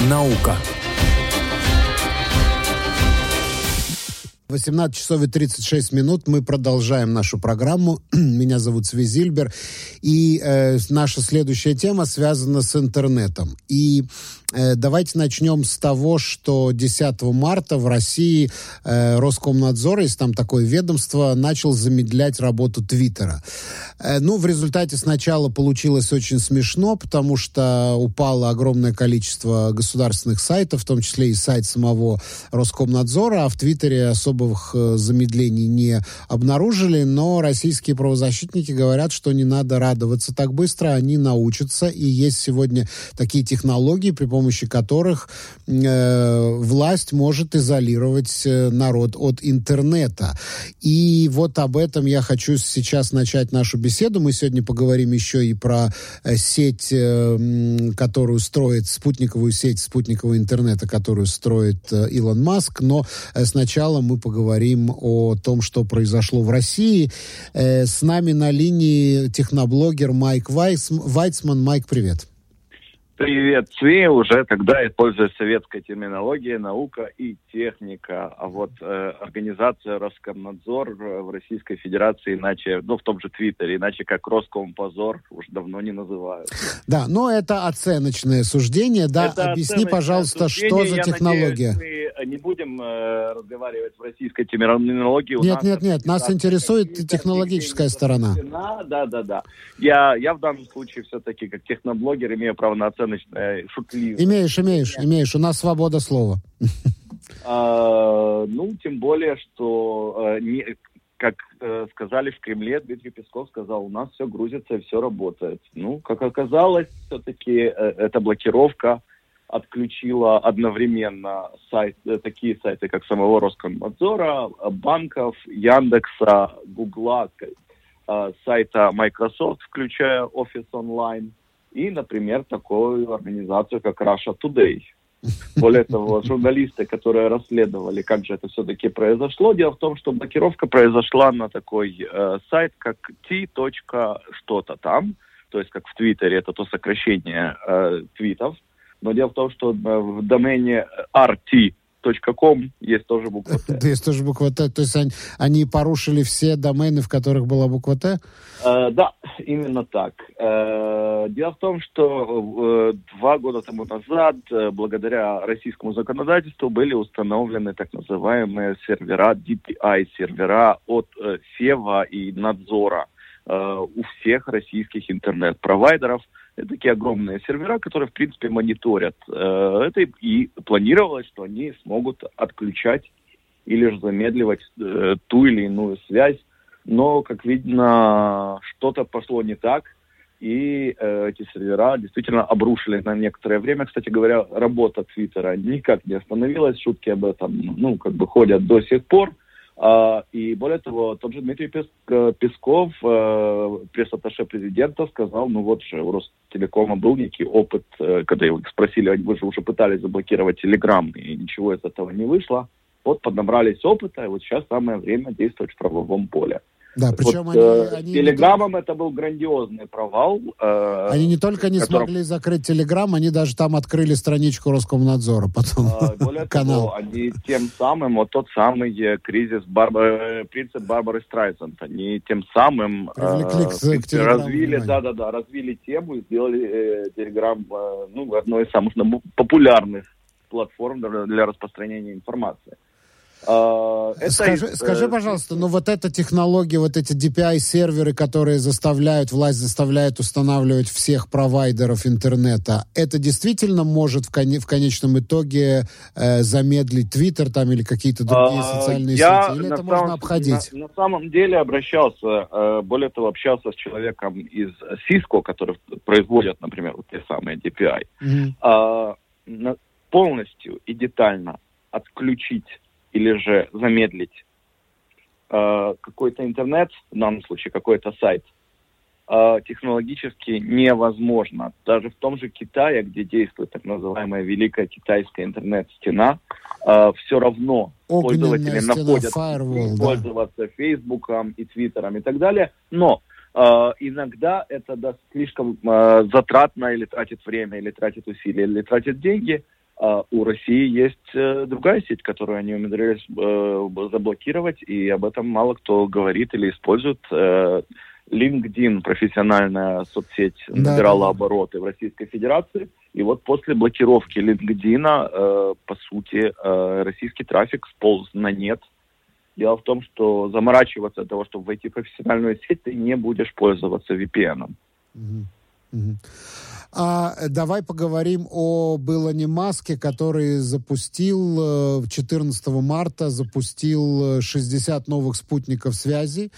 Наука. 18 часов и 36 минут мы продолжаем нашу программу. Меня зовут Свизильбер. И э, наша следующая тема связана с интернетом. И Э, давайте начнем с того, что 10 марта в России э, Роскомнадзор, если там такое ведомство, начал замедлять работу Твиттера. Э, ну, в результате сначала получилось очень смешно, потому что упало огромное количество государственных сайтов, в том числе и сайт самого Роскомнадзора, а в Твиттере особых э, замедлений не обнаружили, но российские правозащитники говорят, что не надо радоваться так быстро, они научатся, и есть сегодня такие технологии, при помощи которых э, власть может изолировать э, народ от интернета. И вот об этом я хочу сейчас начать нашу беседу. Мы сегодня поговорим еще и про э, сеть, э, которую строит, спутниковую сеть спутникового интернета, которую строит э, Илон Маск. Но сначала мы поговорим о том, что произошло в России. Э, с нами на линии техноблогер Майк Вайцман. Майк, привет. Привет, Цви, уже тогда используя советская терминология, наука и техника. А вот э, организация Роскомнадзор э, в Российской Федерации, иначе, ну, в том же Твиттере, иначе как Роскомпозор, уже давно не называют. Да, но это оценочное суждение, да. Это Объясни, пожалуйста, суждение. что за технология? Надеюсь, не будем э, разговаривать в российской терминологии. У нет, нет, нет, нас интересует технологическая сторона. Да, да, да. Я, я в данном случае все-таки как техноблогер имею право на оценочное шутливое. Имеешь, имеешь, имеешь. У нас свобода слова. А, ну, тем более, что, э, не, как э, сказали в Кремле, Дмитрий Песков сказал, у нас все грузится и все работает. Ну, как оказалось, все-таки э, эта блокировка отключила одновременно сайт, э, такие сайты, как самого Роскомнадзора, банков, Яндекса, Гугла, э, сайта Microsoft, включая Office Online, и, например, такую организацию, как Russia Today. Более того, журналисты, которые расследовали, как же это все-таки произошло, дело в том, что блокировка произошла на такой э, сайт, как t. что-то там, то есть как в Твиттере, это то сокращение э, твитов, но дело в том, что э, в домене RT .com есть тоже буква Т. Есть тоже буква Т. То есть они, они порушили все домены, в которых была буква Т? Э, да, именно так. Э, дело в том, что э, два года тому назад, э, благодаря российскому законодательству, были установлены так называемые сервера DPI, сервера от э, Сева и Надзора э, у всех российских интернет-провайдеров – такие огромные сервера, которые, в принципе, мониторят э, это, и планировалось, что они смогут отключать или же замедливать э, ту или иную связь. Но, как видно, что-то пошло не так, и э, эти сервера действительно обрушили на некоторое время. Кстати говоря, работа Твиттера никак не остановилась, шутки об этом, ну, как бы ходят до сих пор. И более того, тот же Дмитрий э, Песков, э, пресс-атташе президента, сказал, ну вот же у Ростелекома был некий опыт, э, когда его спросили, вы же уже пытались заблокировать Телеграм, и ничего из этого не вышло. Вот поднабрались опыта, и вот сейчас самое время действовать в правовом поле. Да, причем вот, они, э, они... Телеграммом это был грандиозный провал. Э, они не только не которым... смогли закрыть Телеграм, они даже там открыли страничку Роскомнадзора потом. Э, более канал. того, они тем самым, вот тот самый э, кризис Барбары, принцип Барбары Страйсанд, они тем самым э, к, к развили, да-да-да, развили тему и сделали э, Телеграм э, ну, одной из самых популярных платформ для, для распространения информации. А, это, скажи, э, скажи, пожалуйста, ну вот эта технология, вот эти DPI-серверы, которые заставляют, власть заставляет устанавливать всех провайдеров интернета, это действительно может в, кон- в конечном итоге э, замедлить Твиттер там или какие-то другие а, социальные я сети? Или это самом, можно обходить? На, на самом деле обращался, э, более того, общался с человеком из Cisco, который производят, например, вот те самые DPI. Mm-hmm. Э, полностью и детально отключить или же замедлить э, какой-то интернет, в данном случае какой-то сайт, э, технологически невозможно. Даже в том же Китае, где действует так называемая Великая Китайская интернет-стена, э, все равно Огненная пользователи находят firewall, пользоваться да. Фейсбуком и Твиттером и так далее. Но э, иногда это да, слишком э, затратно или тратит время, или тратит усилия, или тратит деньги – А у России есть э, другая сеть, которую они умудрились э, заблокировать, и об этом мало кто говорит или использует. Э, LinkedIn, профессиональная соцсеть, набирала да. обороты в Российской Федерации. И вот после блокировки LinkedIn, э, по сути, э, российский трафик сполз на нет. Дело в том, что заморачиваться для того, чтобы войти в профессиональную сеть, ты не будешь пользоваться VPN. Угу. Угу. А давай поговорим об Илоне Маске, который запустил 14 э, марта запустил 60 э, новых спутников связи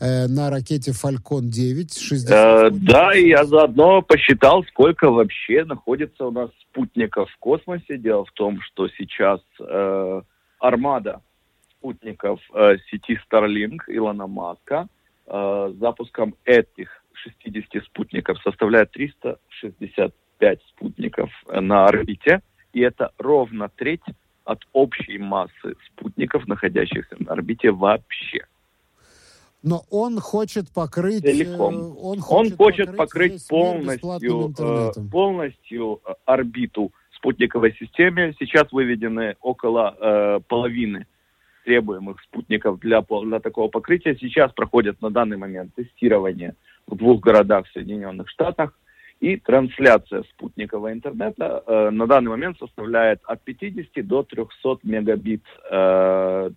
э, на ракете Falcon 9. 60 э, да, и я заодно посчитал, сколько вообще находится у нас спутников в космосе. Дело в том, что сейчас э, армада спутников э, сети Starlink Илона Маска э, запуском этих 60 спутников составляет 365 спутников на орбите, и это ровно треть от общей массы спутников, находящихся на орбите вообще. Но он хочет покрыть... Целиком. Э, он хочет, он хочет покрыть, покрыть полностью, э, полностью э, орбиту спутниковой системы. Сейчас выведены около э, половины требуемых спутников для, для такого покрытия. Сейчас проходят на данный момент тестирование в двух городах в Соединенных Штатах. И трансляция спутникового интернета э, на данный момент составляет от 50 до 300 мегабит. Э,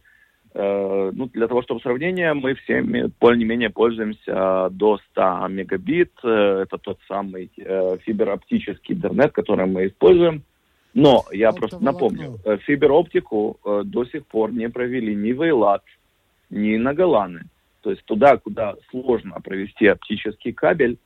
э, ну, для того, чтобы сравнение, мы все более-менее пользуемся до 100 мегабит. Э, это тот самый э, фибероптический интернет, который мы используем. Но я Это просто напомню, э, фибероптику э, до сих пор не провели ни в Эйлат, ни на Голланы. То есть туда, куда сложно провести оптический кабель,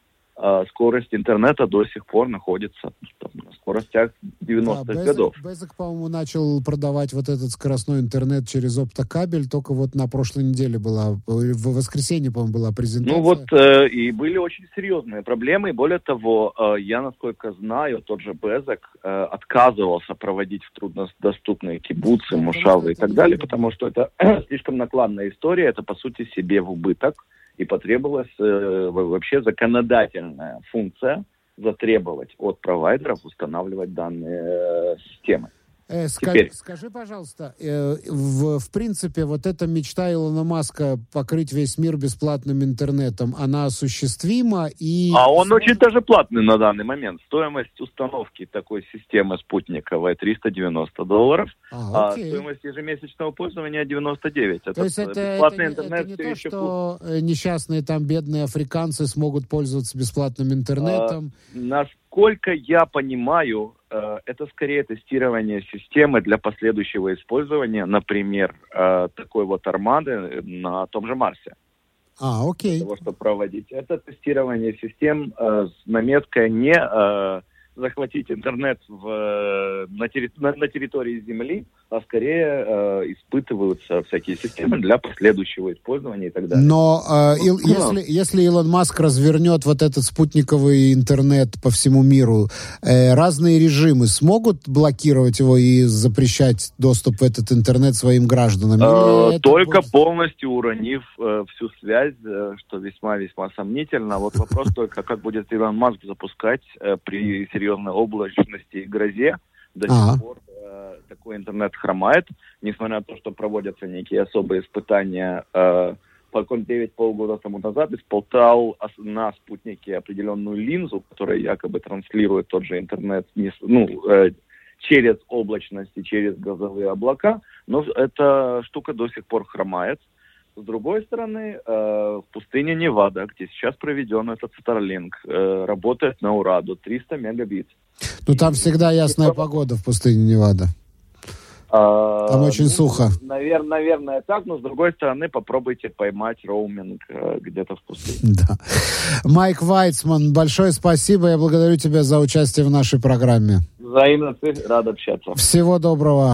скорость интернета до сих пор находится там, на скоростях 90-х да, годов. Безик, по-моему, начал продавать вот этот скоростной интернет через оптокабель, только вот на прошлой неделе была, в воскресенье, по-моему, была презентация. Ну вот, э, и были очень серьезные проблемы, и более того, э, я, насколько знаю, тот же Безек э, отказывался проводить в труднодоступные кибуцы, мушавы и так далее, потому что это слишком накладная история, это, по сути, себе в убыток и потребовалась э, вообще законодательная функция затребовать от провайдеров устанавливать данные э, системы. Э, скажи, скажи, пожалуйста, э, в, в принципе, вот эта мечта Илона Маска покрыть весь мир бесплатным интернетом, она осуществима и... А он сможет... очень даже платный на данный момент. Стоимость установки такой системы спутниковой 390 долларов, а, а стоимость ежемесячного пользования 99. Это то есть это, бесплатный это, интернет это не то, еще что плюс. несчастные там бедные африканцы смогут пользоваться бесплатным интернетом? А, насколько я понимаю, Э, это скорее тестирование системы для последующего использования, например, э, такой вот армады на том же Марсе. А, окей. Для того, чтобы проводить. Это тестирование систем э, с наметкой не захватить интернет в, на, терри, на, на территории Земли, а скорее э, испытываются всякие системы для последующего использования и так далее. Но э, ну, если, если Илон Маск развернет вот этот спутниковый интернет по всему миру, э, разные режимы смогут блокировать его и запрещать доступ в этот интернет своим гражданам? Э, только будет... полностью уронив э, всю связь, э, что весьма-весьма сомнительно. Вот вопрос только, как будет Илон Маск запускать э, при серьезной облачности и грозе. До сих пор э, такой интернет хромает, несмотря на то, что проводятся некие особые испытания. Э, Falcon 9 полгода тому назад испытал на спутнике определенную линзу, которая якобы транслирует тот же интернет ну, э, через облачность и через газовые облака, но эта штука до сих пор хромает. С другой стороны, э, в пустыне Невада, где сейчас проведен этот Starlink, э, работает на ура до 300 мегабит. Ну, там всегда ясная и, погода в пустыне Невада. А, там очень ну, сухо. Навер, наверное, так, но с другой стороны, попробуйте поймать роуминг э, где-то в пустыне. Да. Майк Вайцман, большое спасибо. Я благодарю тебя за участие в нашей программе. Взаимно, ты рад общаться. Всего доброго.